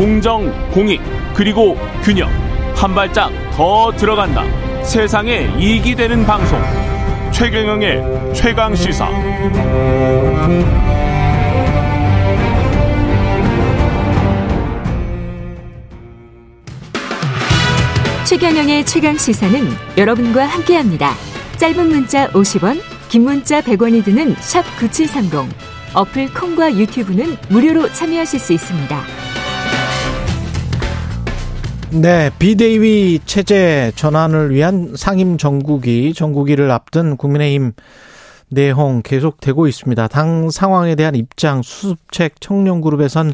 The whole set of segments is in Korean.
공정, 공익, 그리고 균형. 한 발짝 더 들어간다. 세상에 이익이 되는 방송. 최경영의 최강 시사. 최경영의 최강 시사는 여러분과 함께합니다. 짧은 문자 50원, 긴 문자 100원이 드는 샵 9730. 어플 콩과 유튜브는 무료로 참여하실 수 있습니다. 네, 비대위 체제 전환을 위한 상임 정국이 정국위를 앞둔 국민의힘 내홍 계속되고 있습니다. 당 상황에 대한 입장 수습책 청년그룹에선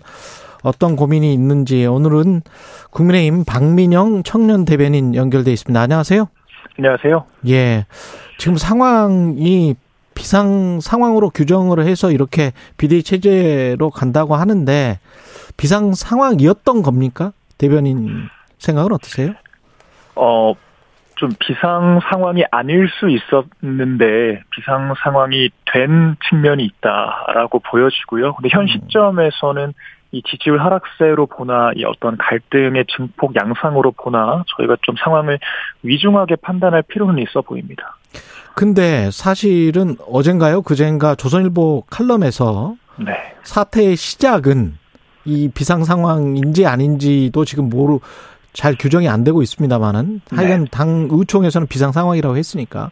어떤 고민이 있는지 오늘은 국민의힘 박민영 청년 대변인 연결돼 있습니다. 안녕하세요. 안녕하세요. 예. 지금 상황이 비상 상황으로 규정을 해서 이렇게 비대위 체제로 간다고 하는데 비상 상황이었던 겁니까? 대변인 생각은 어떠세요? 어, 좀 비상 상황이 아닐 수 있었는데 비상 상황이 된 측면이 있다라고 보여지고요. 근데 현 음. 시점에서는 이 지지율 하락세로 보나 이 어떤 갈등의 증폭 양상으로 보나 저희가 좀 상황을 위중하게 판단할 필요는 있어 보입니다. 근데 사실은 어젠가요? 그젠가 조선일보 칼럼에서 네. 사태의 시작은 이 비상 상황인지 아닌지도 지금 모르 잘 규정이 안 되고 있습니다만은 하여간 네. 당 의총에서는 비상 상황이라고 했으니까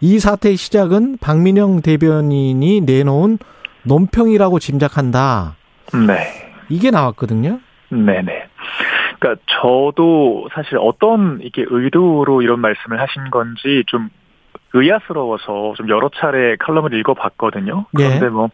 이 사태의 시작은 박민영 대변인이 내놓은 논평이라고 짐작한다. 네. 이게 나왔거든요. 네네. 그러니까 저도 사실 어떤 이게 의도로 이런 말씀을 하신 건지 좀 의아스러워서 좀 여러 차례 칼럼을 읽어봤거든요. 그런데 네. 뭐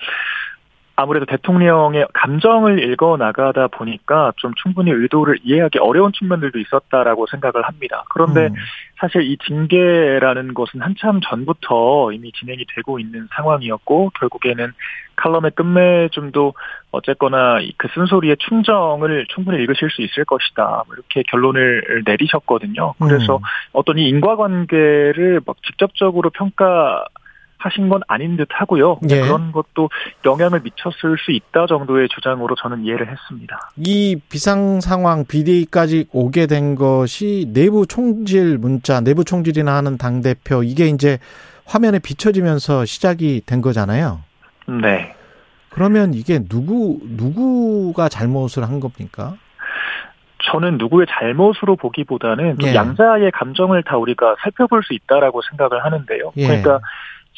아무래도 대통령의 감정을 읽어 나가다 보니까 좀 충분히 의도를 이해하기 어려운 측면들도 있었다라고 생각을 합니다. 그런데 음. 사실 이 징계라는 것은 한참 전부터 이미 진행이 되고 있는 상황이었고 결국에는 칼럼의 끝맺음도 어쨌거나 그 쓴소리의 충정을 충분히 읽으실 수 있을 것이다. 뭐 이렇게 결론을 내리셨거든요. 그래서 음. 어떤 이 인과관계를 막 직접적으로 평가 하신 건 아닌 듯 하고요. 예. 그런 것도 영향을 미쳤을 수 있다 정도의 주장으로 저는 이해를 했습니다. 이 비상 상황 비대위까지 오게 된 것이 내부 총질 문자, 내부 총질이나 하는 당 대표 이게 이제 화면에 비춰지면서 시작이 된 거잖아요. 네. 그러면 이게 누구 누구가 잘못을 한 겁니까? 저는 누구의 잘못으로 보기보다는 예. 양자의 감정을 다 우리가 살펴볼 수 있다라고 생각을 하는데요. 예. 그러니까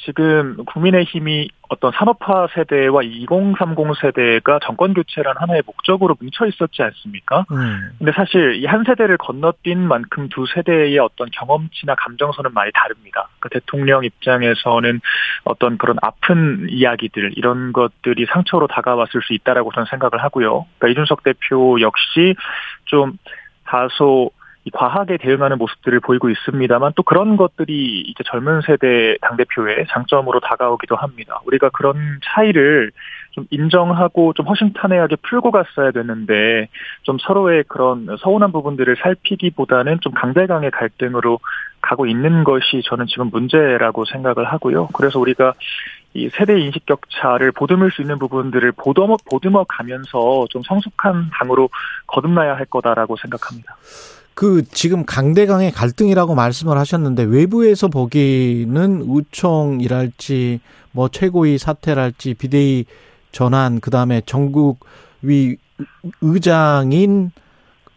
지금 국민의힘이 어떤 산업화 세대와 2030 세대가 정권 교체란 하나의 목적으로 뭉쳐 있었지 않습니까? 음. 근데 사실 이 한 세대를 건너뛴 만큼 두 세대의 어떤 경험치나 감정선은 많이 다릅니다. 그 대통령 입장에서는 어떤 그런 아픈 이야기들 이런 것들이 상처로 다가왔을 수 있다라고 저는 생각을 하고요. 그러니까 이준석 대표 역시 좀 다소 과하게 대응하는 모습들을 보이고 있습니다만 또 그런 것들이 이제 젊은 세대 당대표의 장점으로 다가오기도 합니다. 우리가 그런 차이를 좀 인정하고 좀 허심탄회하게 풀고 갔어야 되는데 좀 서로의 그런 서운한 부분들을 살피기보다는 좀 강대강의 갈등으로 가고 있는 것이 저는 지금 문제라고 생각을 하고요. 그래서 우리가 이 세대 인식 격차를 보듬을 수 있는 부분들을 보듬어, 보듬어 가면서 좀 성숙한 당으로 거듭나야 할 거다라고 생각합니다. 그 지금 강대강의 갈등이라고 말씀을 하셨는데 외부에서 보기는 우총이랄지 뭐 최고위 사퇴랄지 비대위 전환 그다음에 전국위 의장인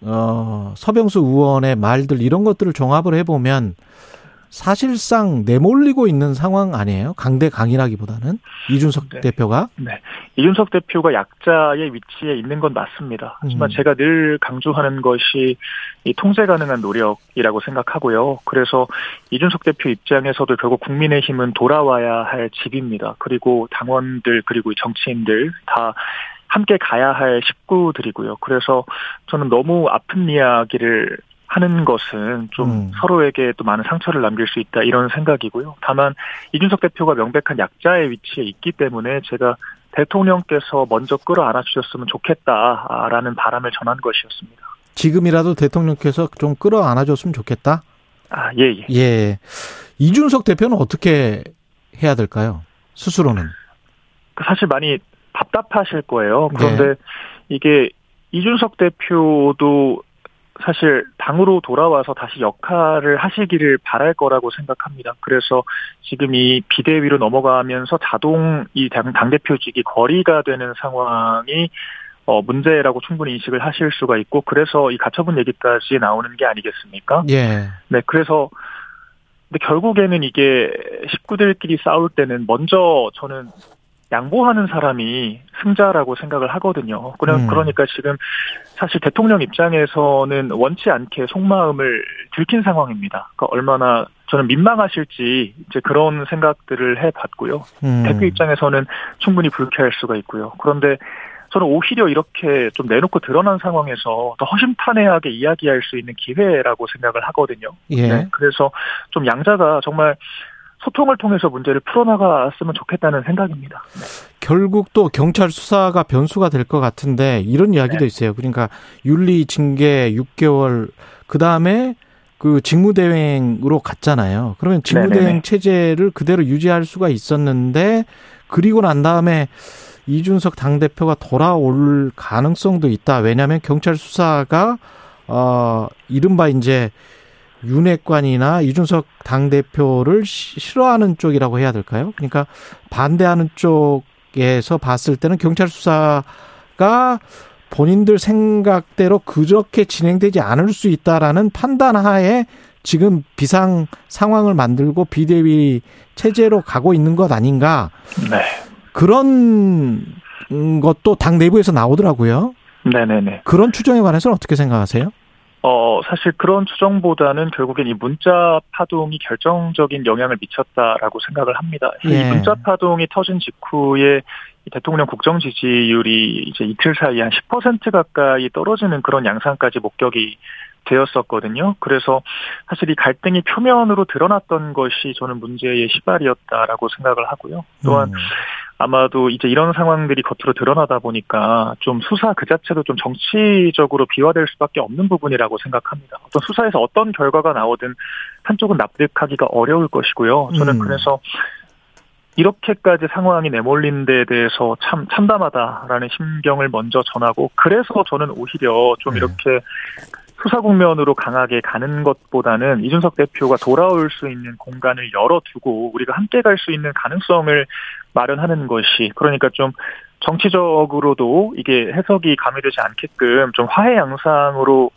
어 서병수 의원의 말들 이런 것들을 종합을 해 보면 사실상 내몰리고 있는 상황 아니에요? 강대 강이라기보다는 이준석 네. 대표가 네. 이준석 대표가 약자의 위치에 있는 건 맞습니다. 하지만 음. 제가 늘 강조하는 것이 이 통제 가능한 노력이라고 생각하고요. 그래서 이준석 대표 입장에서도 결국 국민의힘은 돌아와야 할 집입니다. 그리고 당원들 그리고 정치인들 다 함께 가야 할 식구들이고요. 그래서 저는 너무 아픈 이야기를 하는 것은 좀 음. 서로에게 또 많은 상처를 남길 수 있다 이런 생각이고요. 다만 이준석 대표가 명백한 약자의 위치에 있기 때문에 제가 대통령께서 먼저 끌어안아 주셨으면 좋겠다라는 바람을 전한 것이었습니다. 지금이라도 대통령께서 좀 끌어안아 줬으면 좋겠다. 아, 예, 예. 예. 이준석 대표는 어떻게 해야 될까요? 스스로는. 사실 많이 답답하실 거예요. 그런데 네. 이게 이준석 대표도 사실 당으로 돌아와서 다시 역할을 하시기를 바랄 거라고 생각합니다. 그래서 지금 이 비대위로 넘어가면서 자동 이 당, 당대표직이 거리가 되는 상황이 어, 문제라고 충분히 인식을 하실 수가 있고, 그래서 이 가처분 얘기까지 나오는 게 아니겠습니까? 예. 네, 그래서, 근데 결국에는 이게 식구들끼리 싸울 때는 먼저 저는 양보하는 사람이 승자라고 생각을 하거든요. 그냥 음. 그러니까 지금 사실 대통령 입장에서는 원치 않게 속마음을 들킨 상황입니다. 그러니까 얼마나 저는 민망하실지 이제 그런 생각들을 해봤고요. 음. 대표 입장에서는 충분히 불쾌할 수가 있고요. 그런데 저는 오히려 이렇게 좀 내놓고 드러난 상황에서 더 허심탄회하게 이야기할 수 있는 기회라고 생각을 하거든요. 예. 네, 그래서 좀 양자가 정말 소통을 통해서 문제를 풀어나갔으면 좋겠다는 생각입니다. 네. 결국 또 경찰 수사가 변수가 될 것 같은데 이런 이야기도 네. 있어요. 그러니까 윤리 징계 6개월 그 다음에 그 직무대행으로 갔잖아요. 그러면 직무대행 네네네. 체제를 그대로 유지할 수가 있었는데 그리고 난 다음에 이준석 당 대표가 돌아올 가능성도 있다. 왜냐하면 경찰 수사가 어 이른바 이제 윤핵관이나 이준석 당대표를 싫어하는 쪽이라고 해야 될까요? 그러니까 반대하는 쪽에서 봤을 때는 경찰 수사가 본인들 생각대로 그렇게 진행되지 않을 수 있다라는 판단 하에 지금 비상 상황을 만들고 비대위 체제로 가고 있는 것 아닌가? 네. 그런 것도 당 내부에서 나오더라고요. 네네네. 그런 추정에 관해서는 어떻게 생각하세요? 어, 사실 그런 추정보다는 결국엔 이 문자 파동이 결정적인 영향을 미쳤다라고 생각을 합니다. 예. 이 문자 파동이 터진 직후에 대통령 국정 지지율이 이제 이틀 사이에 한 10% 가까이 떨어지는 그런 양상까지 목격이 되었었거든요. 그래서 사실 이 갈등이 표면으로 드러났던 것이 저는 문제의 시발이었다라고 생각을 하고요. 또한 음. 아마도 이제 이런 상황들이 겉으로 드러나다 보니까 좀 수사 그 자체도 좀 정치적으로 비화될 수밖에 없는 부분이라고 생각합니다. 어떤 수사에서 어떤 결과가 나오든 한쪽은 납득하기가 어려울 것이고요. 저는 음. 그래서 이렇게까지 상황이 내몰린 데 대해서 참 참담하다라는 심경을 먼저 전하고 그래서 저는 오히려 좀 네. 이렇게 수사 국면으로 강하게 가는 것보다는 이준석 대표가 돌아올 수 있는 공간을 열어두고 우리가 함께 갈 수 있는 가능성을 마련하는 것이 그러니까 좀 정치적으로도 이게 해석이 가미되지 않게끔 좀 화해 양상으로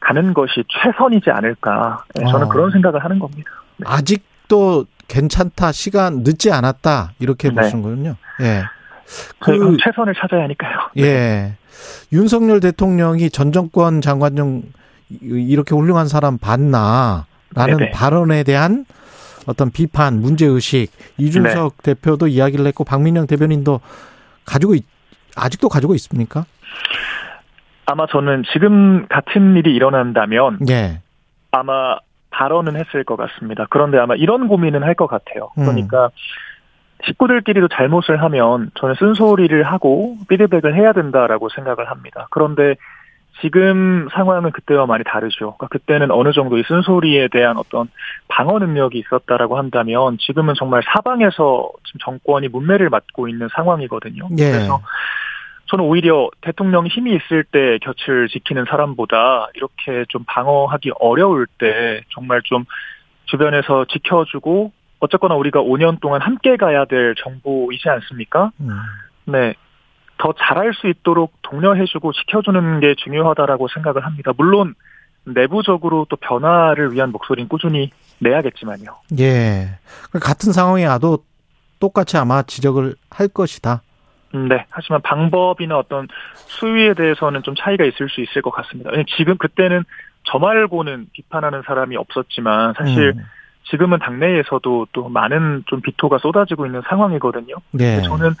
가는 것이 최선이지 않을까 네, 저는 어. 그런 생각을 하는 겁니다. 네. 아직도 괜찮다 시간 늦지 않았다 이렇게 네. 보신 거군요. 예. 그 최선을 찾아야 하니까요. 네. 예. 윤석열 대통령이 전 정권 장관 중 이렇게 훌륭한 사람 봤나라는 네네. 발언에 대한 어떤 비판, 문제 의식 이준석 네. 대표도 이야기를 했고 박민영 대변인도 가지고 있, 아직도 가지고 있습니까? 아마 저는 지금 같은 일이 일어난다면 네. 아마 발언은 했을 것 같습니다. 그런데 아마 이런 고민은 할 것 같아요. 음. 그러니까 음. 식구들끼리도 잘못을 하면 저는 쓴소리를 하고 피드백을 해야 된다라고 생각을 합니다. 그런데 지금 상황은 그때와 많이 다르죠. 그러니까 그때는 어느 정도 이 쓴소리에 대한 어떤 방어 능력이 있었다라고 한다면 지금은 정말 사방에서 지금 정권이 문매를 맞고 있는 상황이거든요. 예. 그래서 저는 오히려 대통령이 힘이 있을 때 곁을 지키는 사람보다 이렇게 좀 방어하기 어려울 때 정말 좀 주변에서 지켜주고 어쨌거나 우리가 5년 동안 함께 가야 될 정부이지 않습니까? 음. 네. 더 잘할 수 있도록 독려해주고 지켜주는 게 중요하다라고 생각을 합니다. 물론 내부적으로 또 변화를 위한 목소리는 꾸준히 내야겠지만요. 예. 같은 상황이 와도 똑같이 아마 지적을 할 것이다. 네. 하지만 방법이나 어떤 수위에 대해서는 좀 차이가 있을 수 있을 것 같습니다. 지금 그때는 저 말고는 비판하는 사람이 없었지만 사실 음. 지금은 당내에서도 또 많은 좀 비토가 쏟아지고 있는 상황이거든요. 네. 저는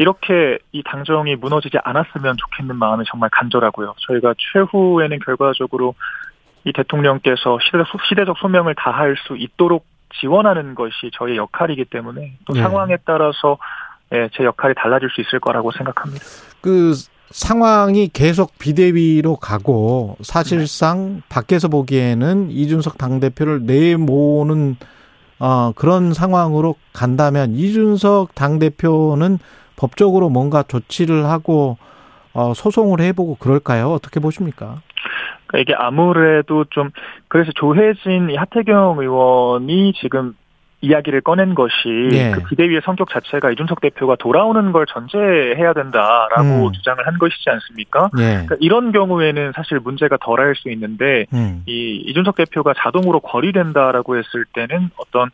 이렇게 이 당정이 무너지지 않았으면 좋겠는 마음이 정말 간절하고요. 저희가 최후에는 결과적으로 이 대통령께서 시대적, 소명을 다할 수 있도록 지원하는 것이 저희 역할이기 때문에 또 네. 상황에 따라서 예, 제 역할이 달라질 수 있을 거라고 생각합니다. 그 상황이 계속 비대위로 가고 사실상 네. 밖에서 보기에는 이준석 당대표를 내모는 어, 그런 상황으로 간다면 이준석 당대표는 법적으로 뭔가 조치를 하고 어, 소송을 해보고 그럴까요? 어떻게 보십니까? 그러니까 이게 아무래도 좀 그래서 조혜진 하태경 의원이 지금 이야기를 꺼낸 것이 예. 그 비대위의 성격 자체가 이준석 대표가 돌아오는 걸 전제해야 된다라고 음. 주장을 한 것이지 않습니까? 예. 그러니까 이런 경우에는 사실 문제가 덜할 수 있는데 음. 이 이준석 대표가 자동으로 거리된다라고 했을 때는 어떤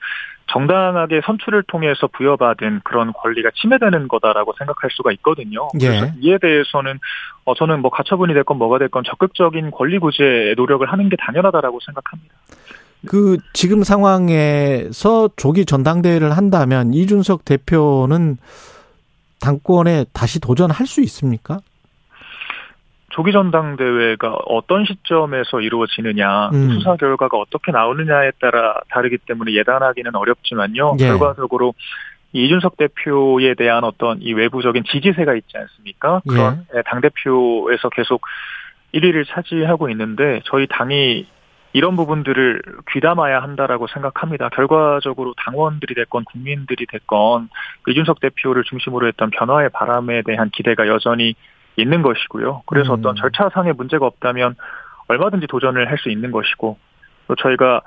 정당하게 선출을 통해서 부여받은 그런 권리가 침해되는 거다라고 생각할 수가 있거든요. 예. 그래서 이에 대해서는 어 저는 뭐 가처분이 됐건 뭐가 됐건 적극적인 권리 구제 노력을 하는 게 당연하다라고 생각합니다. 그 지금 상황에서 조기 전당대회를 한다면 이준석 대표는 당권에 다시 도전할 수 있습니까? 조기 전당대회가 어떤 시점에서 이루어지느냐, 음. 수사 결과가 어떻게 나오느냐에 따라 다르기 때문에 예단하기는 어렵지만요. 예. 결과적으로 이준석 대표에 대한 어떤 이 외부적인 지지세가 있지 않습니까? 그런 예. 당 대표에서 계속 1위를 차지하고 있는데 저희 당이 이런 부분들을 귀담아야 한다라고 생각합니다. 결과적으로 당원들이 됐건 국민들이 됐건 이준석 대표를 중심으로 했던 변화의 바람에 대한 기대가 여전히 있는 것이고요. 그래서 음. 어떤 절차상의 문제가 없다면 얼마든지 도전을 할 수 있는 것이고 또 저희가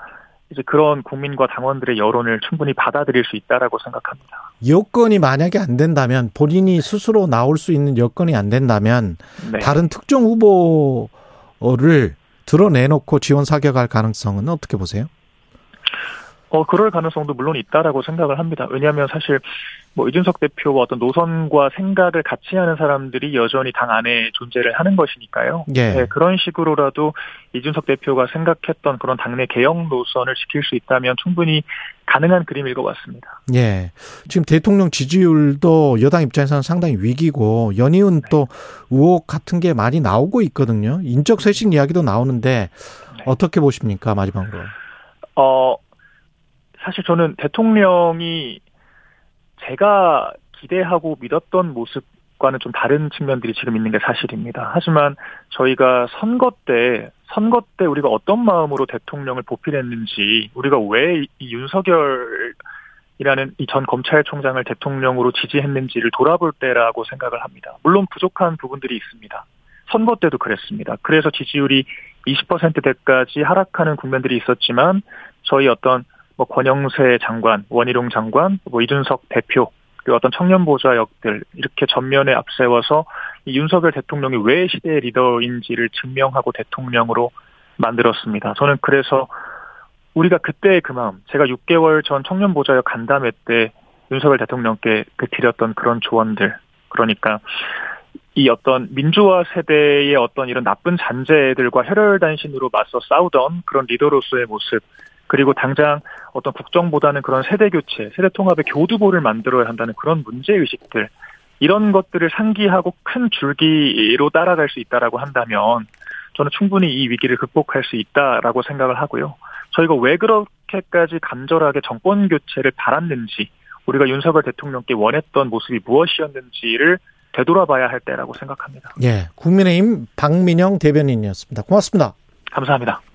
이제 그런 국민과 당원들의 여론을 충분히 받아들일 수 있다라고 생각합니다. 여건이 만약에 안 된다면 본인이 스스로 나올 수 있는 여건이 안 된다면 네. 다른 특정 후보를 드러내놓고 지원 사격할 가능성은 어떻게 보세요? 어, 그럴 가능성도 물론 있다라고 생각을 합니다. 왜냐하면 사실 뭐 이준석 대표와 어떤 노선과 생각을 같이 하는 사람들이 여전히 당 안에 존재를 하는 것이니까요. 예. 네, 그런 식으로라도 이준석 대표가 생각했던 그런 당내 개혁 노선을 지킬 수 있다면 충분히 가능한 그림일 것 같습니다. 예. 지금 대통령 지지율도 여당 입장에서는 상당히 위기고 연이은 네. 또 의혹 같은 게 많이 나오고 있거든요. 인적 쇄신 이야기도 나오는데 네. 어떻게 보십니까 마지막으로? 어 사실 저는 대통령이 제가 기대하고 믿었던 모습과는 좀 다른 측면들이 지금 있는 게 사실입니다. 하지만 저희가 선거 때 선거 때 우리가 어떤 마음으로 대통령을 보필했는지 우리가 왜 이 윤석열 이라는 이 전 검찰총장을 대통령으로 지지했는지를 돌아볼 때라고 생각을 합니다. 물론 부족한 부분들이 있습니다. 선거 때도 그랬습니다. 그래서 지지율이 20%대까지 하락하는 국면들이 있었지만 저희 어떤 뭐 권영세 장관, 원희룡 장관, 뭐 이준석 대표, 그리고 어떤 청년 보좌 역들 이렇게 전면에 앞세워서 이 윤석열 대통령이 왜 시대의 리더인지를 증명하고 대통령으로 만들었습니다. 저는 그래서 우리가 그때의 그 마음, 제가 6개월 전 청년 보좌역 간담회 때 윤석열 대통령께 그 드렸던 그런 조언들, 그러니까 이 어떤 민주화 세대의 어떤 이런 나쁜 잔재들과 혈혈단신으로 맞서 싸우던 그런 리더로서의 모습, 그리고 당장 어떤 국정보다는 그런 세대 교체, 세대 통합의 교두보를 만들어야 한다는 그런 문제 의식들 이런 것들을 상기하고 큰 줄기로 따라갈 수 있다라고 한다면 저는 충분히 이 위기를 극복할 수 있다라고 생각을 하고요. 저희가 왜 그렇게까지 간절하게 정권 교체를 바랐는지 우리가 윤석열 대통령께 원했던 모습이 무엇이었는지를 되돌아봐야 할 때라고 생각합니다. 예, 국민의힘 박민영 대변인이었습니다. 고맙습니다. 감사합니다.